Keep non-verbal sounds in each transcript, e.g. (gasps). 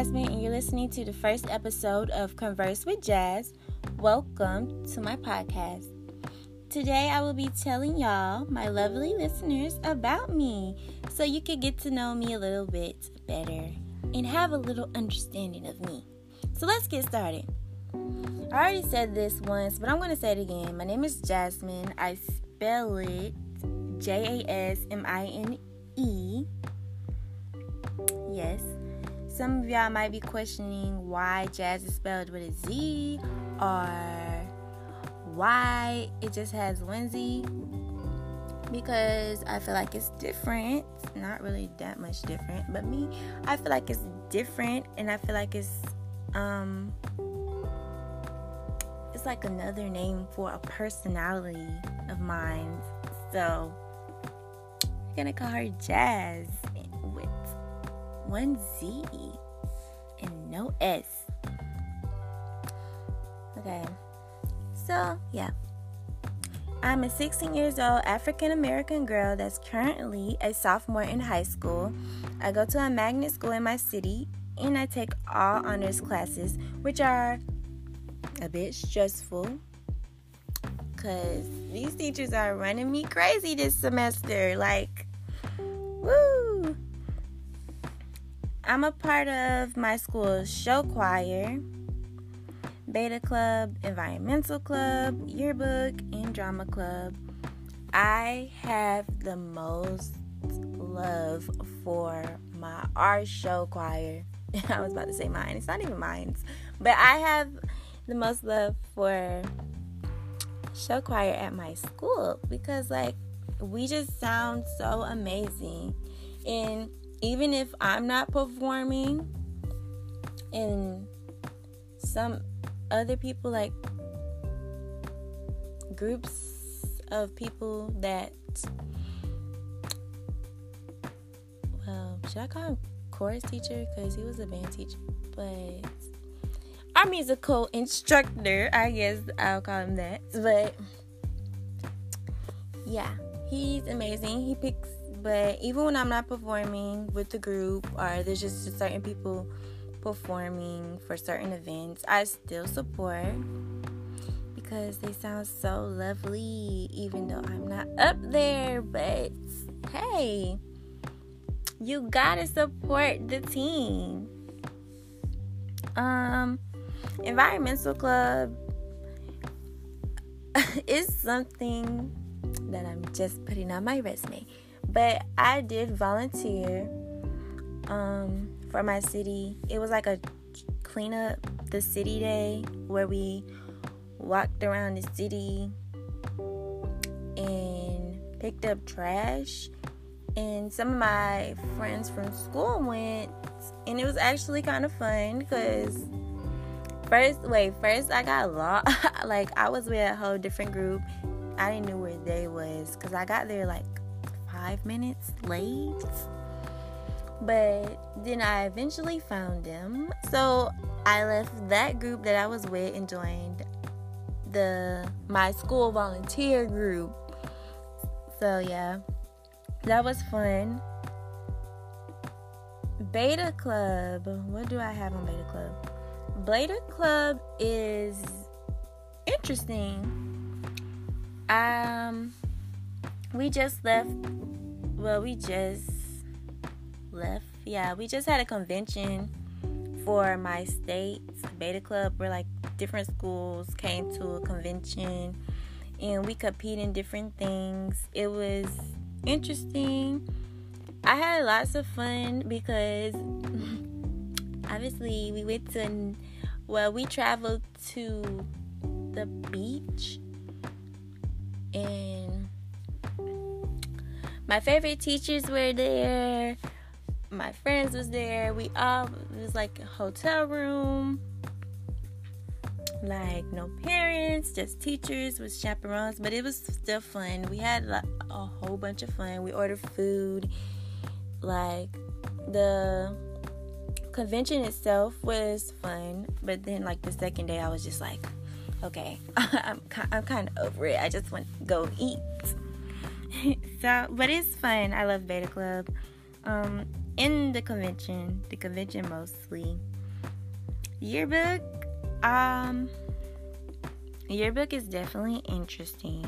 Jasmine, and you're listening to the first episode of Converse with Jazz. Welcome to my podcast. Today, I will be telling y'all, my lovely listeners, about me so you could get to know me a little bit better and have a little understanding of me. So, let's get started. I already said this once, but I'm going to say it again. My name is Jasmine. I spell it J A S M I N E. Yes. Some of y'all might be questioning why jazz is spelled with a Z or why it just has Z. Because I feel like it's different. Not really that much different, but me, I feel like it's different and I feel like it's um it's like another name for a personality of mine. So we're gonna call her Jazz with one Z no S. Okay, so yeah. I'm a 16 years old African American girl that's currently a sophomore in high school. I go to a magnet school in my city and I take all honors classes, which are a bit stressful because these teachers are running me crazy this semester. Like, woo! I'm a part of my school's show choir, beta club, environmental club, yearbook, and drama club. I have the most love for my art show choir. (laughs) I was about to say mine. It's not even mine. But I have the most love for show choir at my school because like we just sound so amazing. And even if I'm not performing and some other people like groups of people that well should I call him chorus teacher? Because he was a band teacher but our musical instructor I guess I'll call him that but yeah he's amazing. He picks but even when I'm not performing with the group or there's just certain people performing for certain events, I still support because they sound so lovely, even though I'm not up there. But hey, you gotta support the team. Um, environmental club (laughs) is something that I'm just putting on my resume. But I did volunteer um, for my city. It was like a clean up the city day where we walked around the city and picked up trash. And some of my friends from school went, and it was actually kind of fun because first, wait, first I got lost. (laughs) like I was with a whole different group. I didn't know where they was because I got there like five minutes late. But then I eventually found them. So I left that group that I was with and joined the my school volunteer group. So yeah. That was fun. Beta Club. What do I have on Beta Club? Beta Club is interesting. Um we just left well we just left yeah we just had a convention for my state beta club. Where like different schools came to a convention and we compete in different things. It was interesting. I had lots of fun because (laughs) obviously we went to well we traveled to the beach and my favorite teachers were there. My friends was there. We all it was like a hotel room. Like no parents, just teachers with chaperones, but it was still fun. We had like, a whole bunch of fun. We ordered food. Like the convention itself was fun, but then like the second day, I was just like, okay, (laughs) I'm I'm kind of over it. I just want to go eat. (laughs) so, but it's fun. I love Beta Club. Um, in the convention, the convention mostly. Yearbook, um, yearbook is definitely interesting.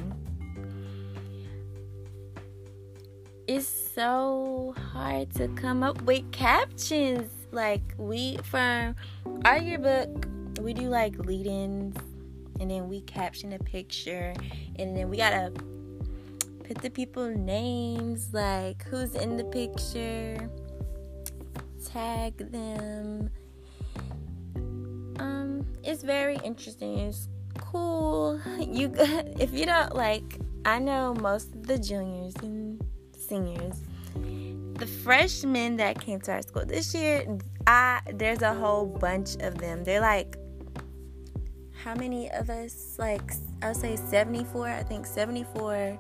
It's so hard to come up with captions. Like we for our yearbook, we do like lead-ins, and then we caption a picture, and then we gotta put the people names, like who's in the picture, tag them. Um, it's very interesting. It's cool. (laughs) You (laughs) if you don't like, I know most of the juniors and seniors. The freshmen that came to our school this year, I there's a whole bunch of them. They're like how many of us? Like I'll say 74. I think 74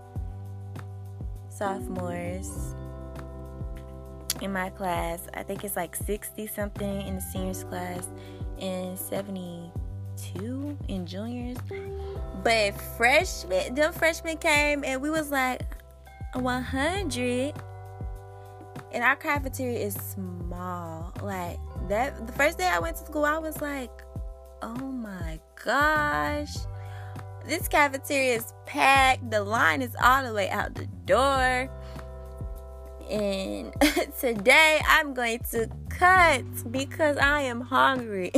sophomores in my class. I think it's like 60 something in the seniors class and 72 in juniors. But freshmen, them freshmen came and we was like 100. And our cafeteria is small. Like that the first day I went to school, I was like, "Oh my gosh." This cafeteria is packed. The line is all the way out the door. And (laughs) today I'm going to cut because I am hungry.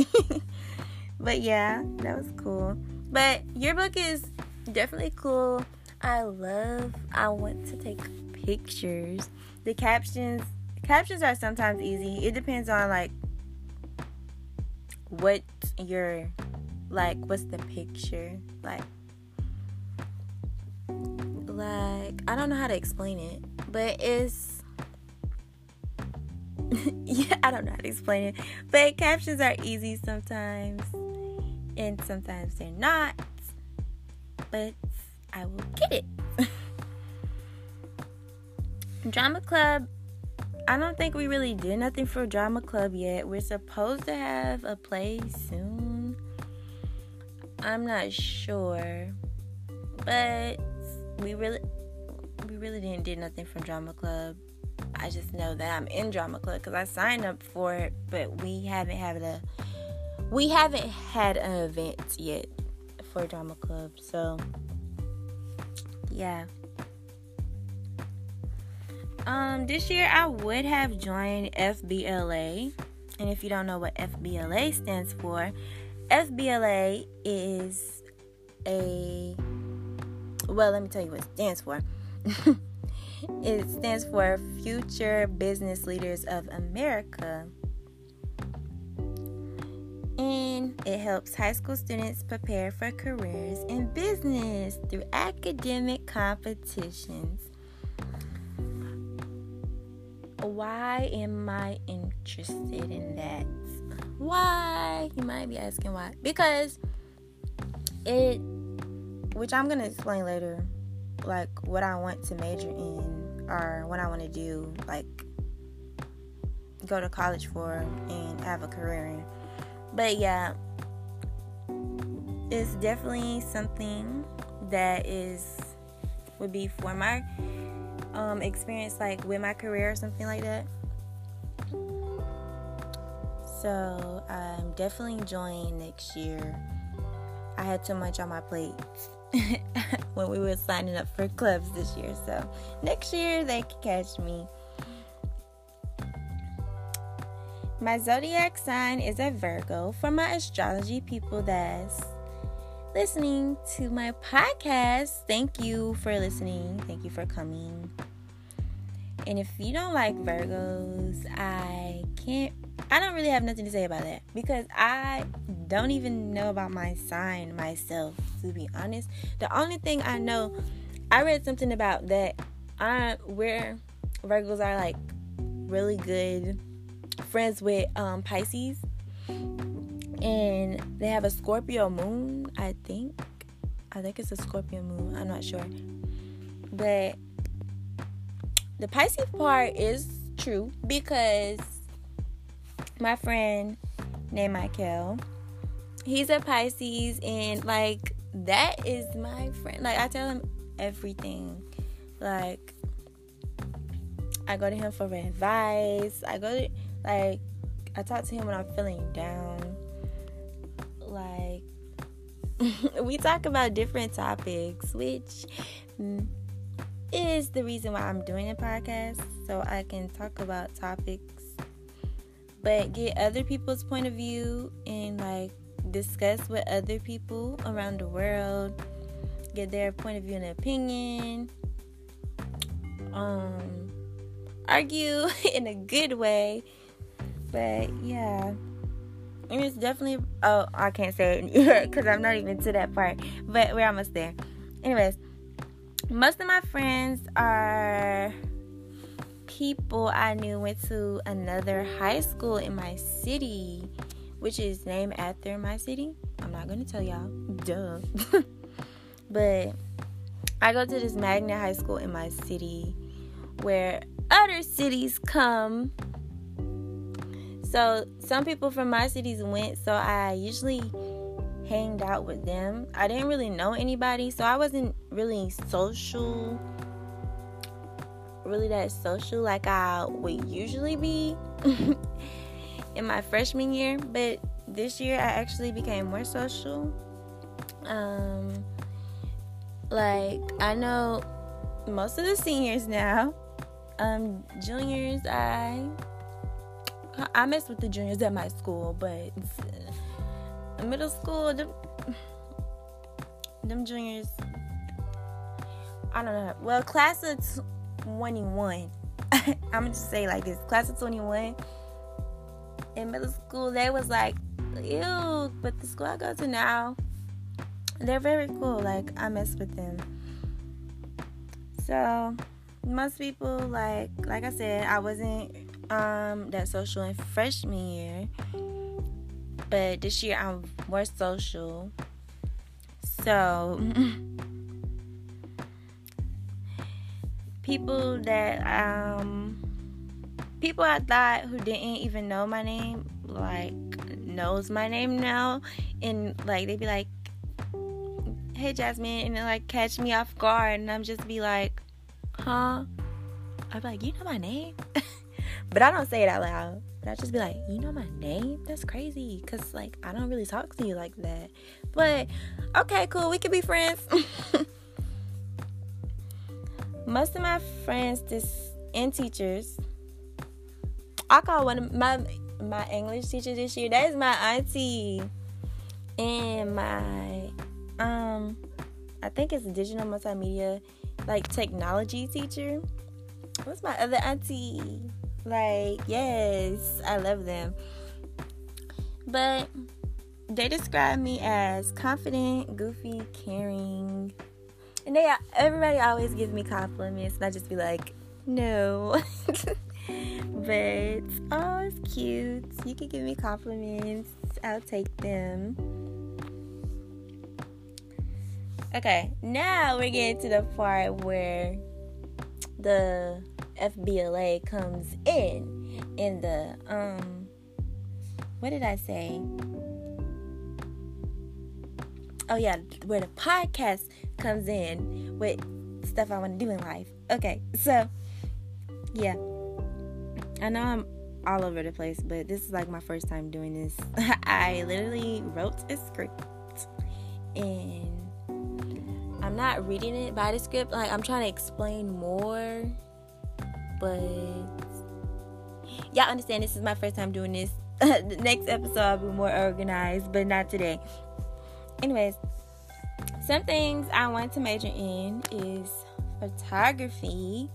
(laughs) but yeah, that was cool. But your book is definitely cool. I love I want to take pictures. The captions captions are sometimes easy. It depends on like what your like what's the picture like like I don't know how to explain it, but it's (laughs) yeah, I don't know how to explain it. But captions are easy sometimes and sometimes they're not. But I will get it. (laughs) drama club I don't think we really did nothing for drama club yet. We're supposed to have a play soon. I'm not sure. But we really we really didn't do nothing for drama club. I just know that i'm in drama club because i signed up for it but we haven't had a we haven't had an event yet for drama club so yeah. Um this year i would have joined fbla and if you don't know what fbla stands for fbla is a well, let me tell you what it stands for. (laughs) it stands for Future Business Leaders of America. And it helps high school students prepare for careers in business through academic competitions. Why am I interested in that? Why? You might be asking why. Because it which I'm gonna explain later, like what I want to major in or what I want to do, like go to college for and have a career in. But yeah, it's definitely something that is would be for my um, experience, like with my career or something like that. So I'm definitely enjoying next year. I had too much on my plate (laughs) when we were signing up for clubs this year. So next year they can catch me. My zodiac sign is a Virgo. For my astrology people that's listening to my podcast, thank you for listening. Thank you for coming. And if you don't like Virgos, I can't I don't really have nothing to say about that because I don't even know about my sign myself, to be honest. The only thing I know, I read something about that I where Virgos are like really good friends with um, Pisces, and they have a Scorpio moon. I think, I think it's a Scorpio moon. I'm not sure, but the Pisces part is true because my friend named Michael. He's a Pisces, and like that is my friend. Like I tell him everything. Like I go to him for advice. I go to like I talk to him when I'm feeling down. Like (laughs) we talk about different topics, which is the reason why I'm doing a podcast so I can talk about topics but get other people's point of view and like discuss with other people around the world. Get their point of view and opinion. Um argue (laughs) in a good way. But yeah. And it's definitely oh i can't say it (laughs) because i'm not even to that part. But we're almost there. Anyways most of my friends are people I knew went to another high school in my city, which is named after my city. I'm not gonna tell y'all, duh. (laughs) but I go to this magnet high school in my city where other cities come. So some people from my cities went, so I usually hanged out with them. I didn't really know anybody, so I wasn't really social, really that social like I would usually be (laughs) in my freshman year. But this year, I actually became more social. Um, like I know most of the seniors now. Um, juniors, I I mess with the juniors at my school, but middle school, them, them juniors, I don't know. Well, class of 21, (laughs) I'm just say like this class of 21 in middle school, they was like, ew, but the school I go to now, they're very cool. Like, I mess with them. So, most people, like, like I said, I wasn't um that social in freshman year but this year I'm more social. So (laughs) people that um people I thought who didn't even know my name like knows my name now and like they'd be like hey Jasmine and then like catch me off guard and I'm just be like huh I'd be like you know my name (laughs) but I don't say it out loud but I just be like, you know my name? That's crazy. Cause like I don't really talk to you like that. But okay, cool, we can be friends. (laughs) Most of my friends this and teachers. I call one of my my English teacher this year. That is my auntie. And my um I think it's digital multimedia like technology teacher. What's my other auntie? Like, yes, I love them. But they describe me as confident, goofy, caring. And they everybody always gives me compliments and I just be like, "No." (laughs) but oh, it's cute. You can give me compliments. I'll take them. Okay, now we're getting to the part where the FBLA comes in in the um what did I say? Oh yeah, where the podcast comes in with stuff I want to do in life. Okay, so yeah. I know I'm all over the place, but this is like my first time doing this. (laughs) I literally wrote a script and I'm not reading it by the script. Like I'm trying to explain more but y'all understand this is my first time doing this. (laughs) the next episode I'll be more organized, but not today. Anyways, some things I want to major in is photography,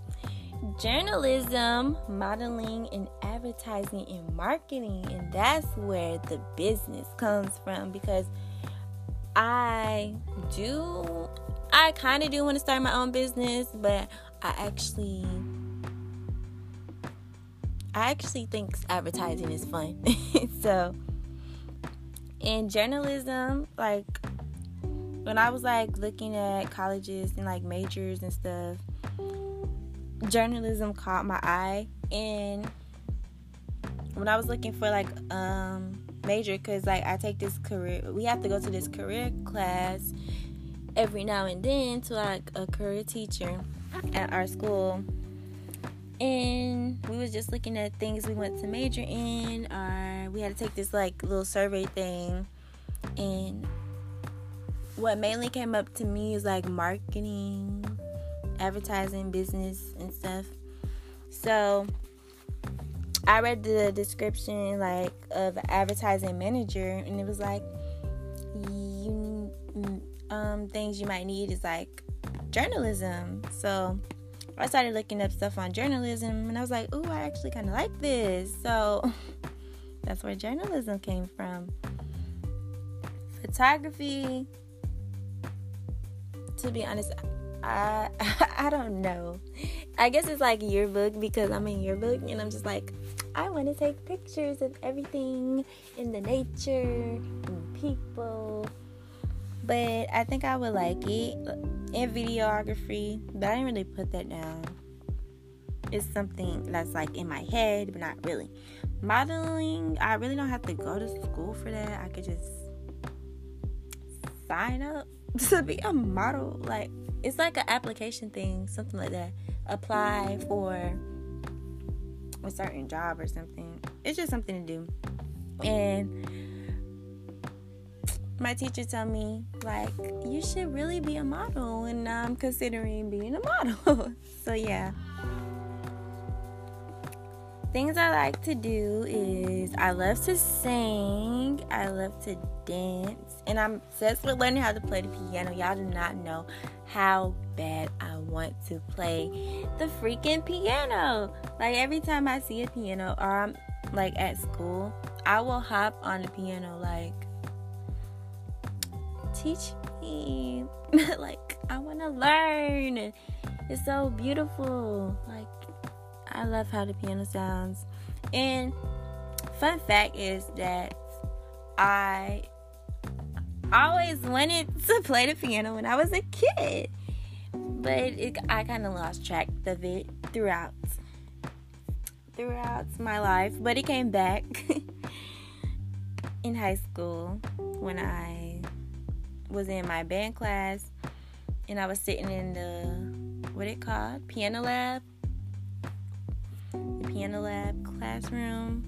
journalism, modeling, and advertising and marketing. And that's where the business comes from because I do, I kind of do want to start my own business, but I actually I actually think advertising is fun. (laughs) so, in journalism, like when I was like looking at colleges and like majors and stuff, journalism caught my eye. And when I was looking for like um major, because like I take this career, we have to go to this career class every now and then to like a career teacher at our school and we was just looking at things we want to major in or we had to take this like little survey thing. And what mainly came up to me is like marketing advertising business and stuff. So i read the description like of advertising manager and it was like you um things you might need is like journalism. So I started looking up stuff on journalism and I was like, ooh, I actually kind of like this. So (laughs) that's where journalism came from. Photography, to be honest, I (laughs) I don't know. I guess it's like yearbook because I'm in yearbook and I'm just like I want to take pictures of everything in the nature and people. But I think I would like it in videography, but I didn't really put that down. It's something that's like in my head, but not really. Modeling, I really don't have to go to school for that. I could just sign up (laughs) to be a model. Like it's like an application thing, something like that. Apply for a certain job or something. It's just something to do. And my teacher told me like you should really be a model and I'm considering being a model. (laughs) so yeah. Things I like to do is I love to sing, I love to dance, and I'm obsessed with learning how to play the piano. Y'all do not know how bad I want to play the freaking piano. Like every time I see a piano or I'm like at school, I will hop on the piano like teach me. (laughs) like, I want to learn. It's so beautiful. Like, I love how the piano sounds. And fun fact is that I always wanted (laughs) to play the piano when I was a kid, but it, I kind of lost track of it throughout throughout my life. But it came back (laughs) in high school when I was in my band class and I was sitting in the what it called? Piano lab? The piano lab classroom.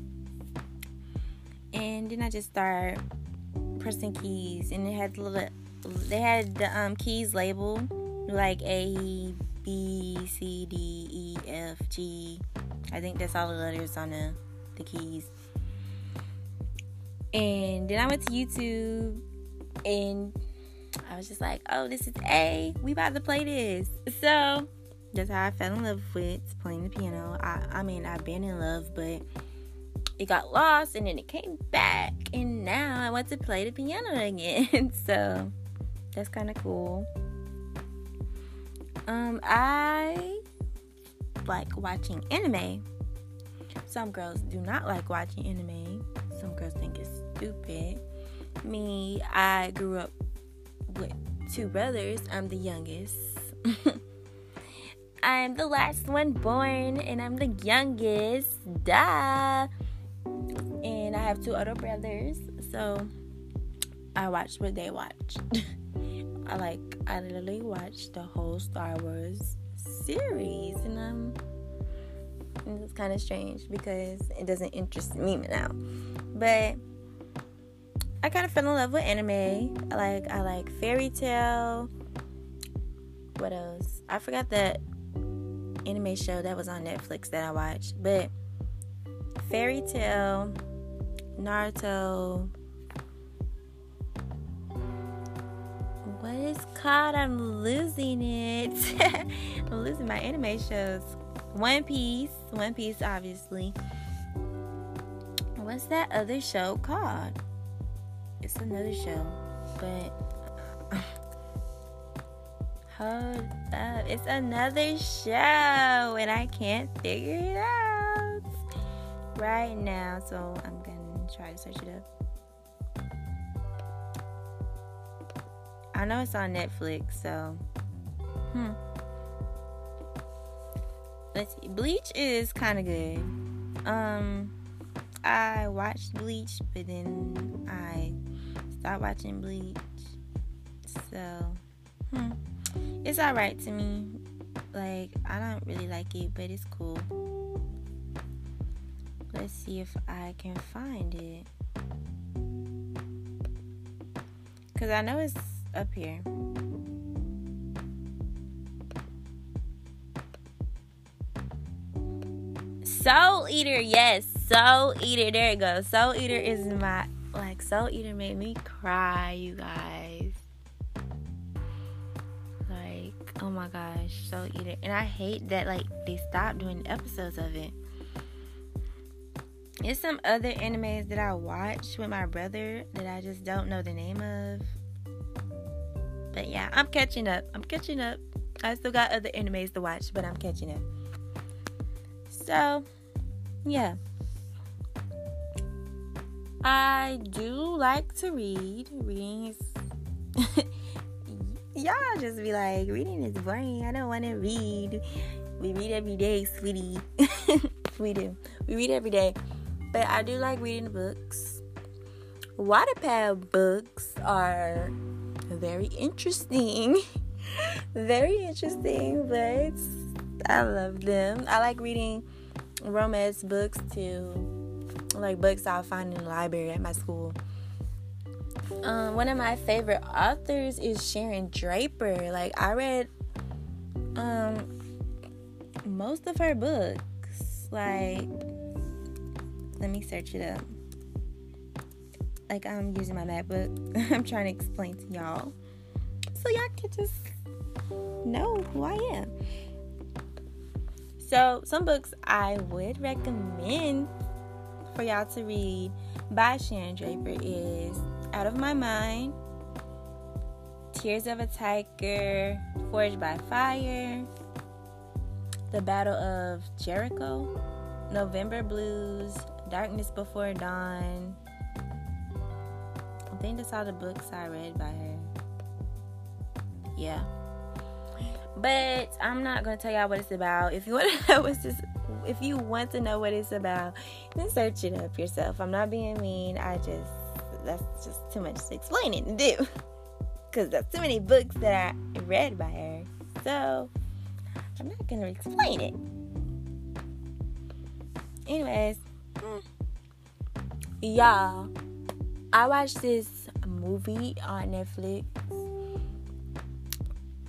And then I just started pressing keys and it had little they had the um, keys labeled like A B C D E F G. I think that's all the letters on the the keys. And then I went to YouTube and I was just like, oh, this is A. We about to play this. So that's how I fell in love with playing the piano. I, I mean, I've been in love, but it got lost and then it came back. And now I want to play the piano (laughs) again. so that's kind of cool. Um, I like watching anime. Some girls do not like watching anime. Some girls think it's stupid. Me, I grew up with two brothers. I'm the youngest. (laughs) I'm the last one born, and I'm the youngest. Duh. And I have two other brothers, so I watch what they watch. (laughs) I like, I literally watched the whole Star Wars series, and um, I'm. And it's kind of strange because it doesn't interest me now. But I kind of fell in love with anime. I like I like Fairy Tail. What else? I forgot that anime show that was on Netflix that I watched, but Fairy Tail, Naruto. What is called? I'm losing it. (laughs) I'm losing my anime shows. One Piece, One Piece, obviously. What's that other show called? It's another show, but (sighs) hold up, it's another show, and I can't figure it out right now. So I'm gonna try to search it up. I know it's on Netflix, so hmm. Let's see. Bleach is kind of good. Um, I watched Bleach, but then I Stop watching Bleach. So, hmm, it's alright to me. Like, I don't really like it, but it's cool. Let's see if I can find it. Because I know it's up here. Soul Eater, yes, Soul Eater. There it goes. Soul Eater is my like Soul Eater made me cry, you guys. Like, oh my gosh, Soul Eater. And I hate that like they stopped doing episodes of it. There's some other animes that I watched with my brother that I just don't know the name of. But yeah, I'm catching up. I'm catching up. I still got other animes to watch, but I'm catching up. So, yeah. I do like to read. Reading is. (laughs) Y'all just be like, reading is boring. I don't want to read. We read every day, sweetie. (laughs) we do. We read every day. But I do like reading books. Wattpad books are very interesting. (laughs) very interesting, but I love them. I like reading romance books too. Like books I'll find in the library at my school. Um, one of my favorite authors is Sharon Draper. Like I read um most of her books. Like let me search it up. Like I'm using my MacBook. (laughs) I'm trying to explain to y'all. So y'all can just know who I am. So some books I would recommend for y'all to read by Sharon Draper is Out of My Mind, Tears of a Tiger, Forged by Fire, The Battle of Jericho, November Blues, Darkness Before Dawn. I think that's all the books I read by her. Yeah. But I'm not gonna tell y'all what it's about. If you want to (laughs) know what this, if you want to know what it's about, then search it up yourself. I'm not being mean. I just that's just too much to explain it to do. (laughs) Cause there's too many books that I read by her. So I'm not gonna explain it. Anyways, mm. y'all, I watched this movie on Netflix,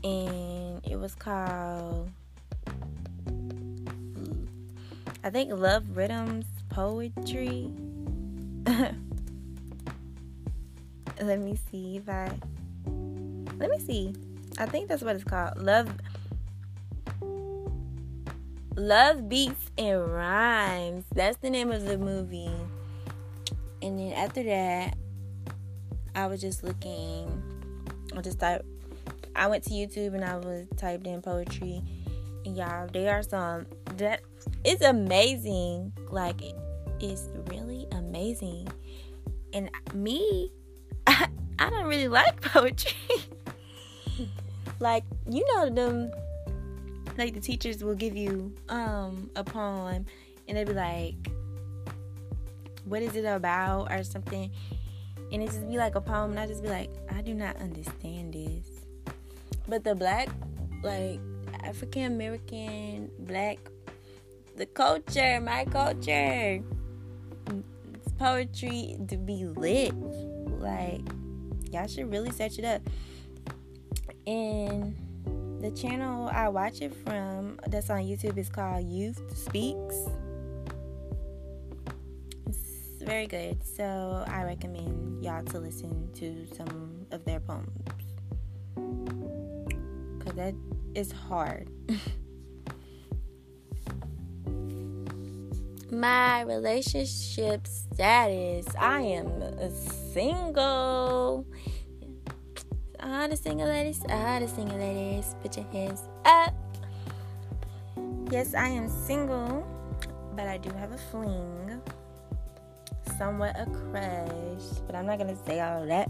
and it was called, I think, Love Rhythms Poetry. (laughs) Let me see if I. Let me see. I think that's what it's called. Love Love Beats and Rhymes. That's the name of the movie. And then after that, I was just looking. I just thought I went to YouTube and I was typed in poetry. And y'all, there are some that it's amazing. Like it's really amazing. And me, I, (laughs) I don't really like poetry. (laughs) like you know them like the teachers will give you um a poem and they'll be like what is it about or something and it just be like a poem and I just be like I do not understand this but the black like African American black the culture my culture. It's poetry to be lit. Like y'all should really search it up. And the channel I watch it from that's on YouTube is called Youth Speaks. It's very good, so I recommend y'all to listen to some of their poems. Because that is hard. (laughs) My relationship status I am a single all the single ladies, all the single ladies, put your hands up. Yes, I am single, but I do have a fling. Somewhat a crush, but I'm not gonna say all that.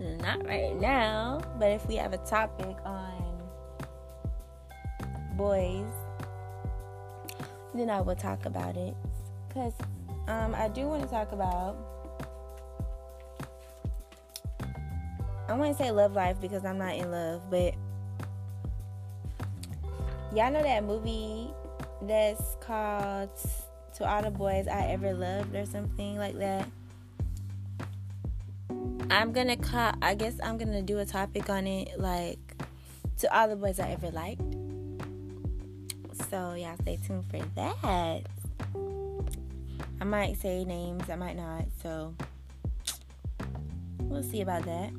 (gasps) Not right now, but if we have a topic on boys, then I will talk about it. Because um, I do want to talk about I wouldn't say love life because I'm not in love, but y'all know that movie that's called To All the Boys I Ever Loved or something like that. I'm gonna call I guess I'm gonna do a topic on it like to all the boys I ever liked. So y'all stay tuned for that. I might say names, I might not, so we'll see about that.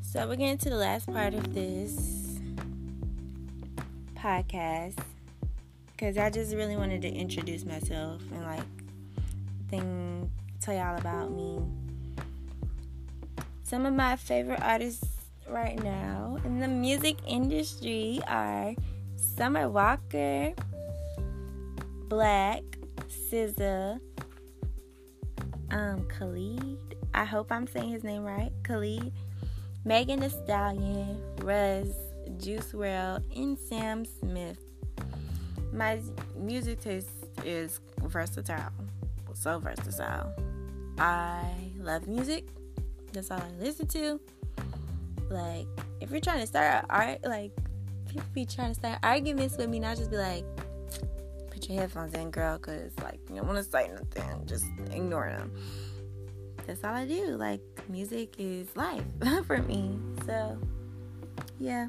So we're getting to the last part of this podcast because I just really wanted to introduce myself and like thing tell y'all about me. Some of my favorite artists right now in the music industry are Summer Walker, Black, SZA, um, Khalid. I hope I'm saying his name right. Khalid, Megan Thee Stallion, Russ, Juice WRLD, and Sam Smith. My music taste is versatile, so versatile. I love music. That's all I listen to. Like, if you're trying to start art, like people be trying to start arguments with me, and I just be like, put your headphones in, girl, because like you don't want to say nothing. Just ignore them. That's all I do. Like, music is life (laughs) for me. So, yeah.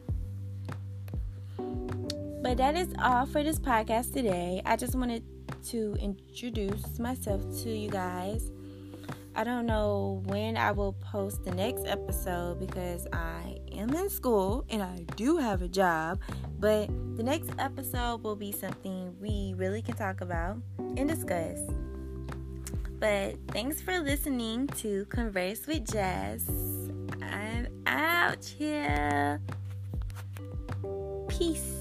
But that is all for this podcast today. I just wanted to introduce myself to you guys. I don't know when I will post the next episode because I am in school and I do have a job. But the next episode will be something we really can talk about and discuss. But thanks for listening to Converse with Jazz. I'm out here. Peace.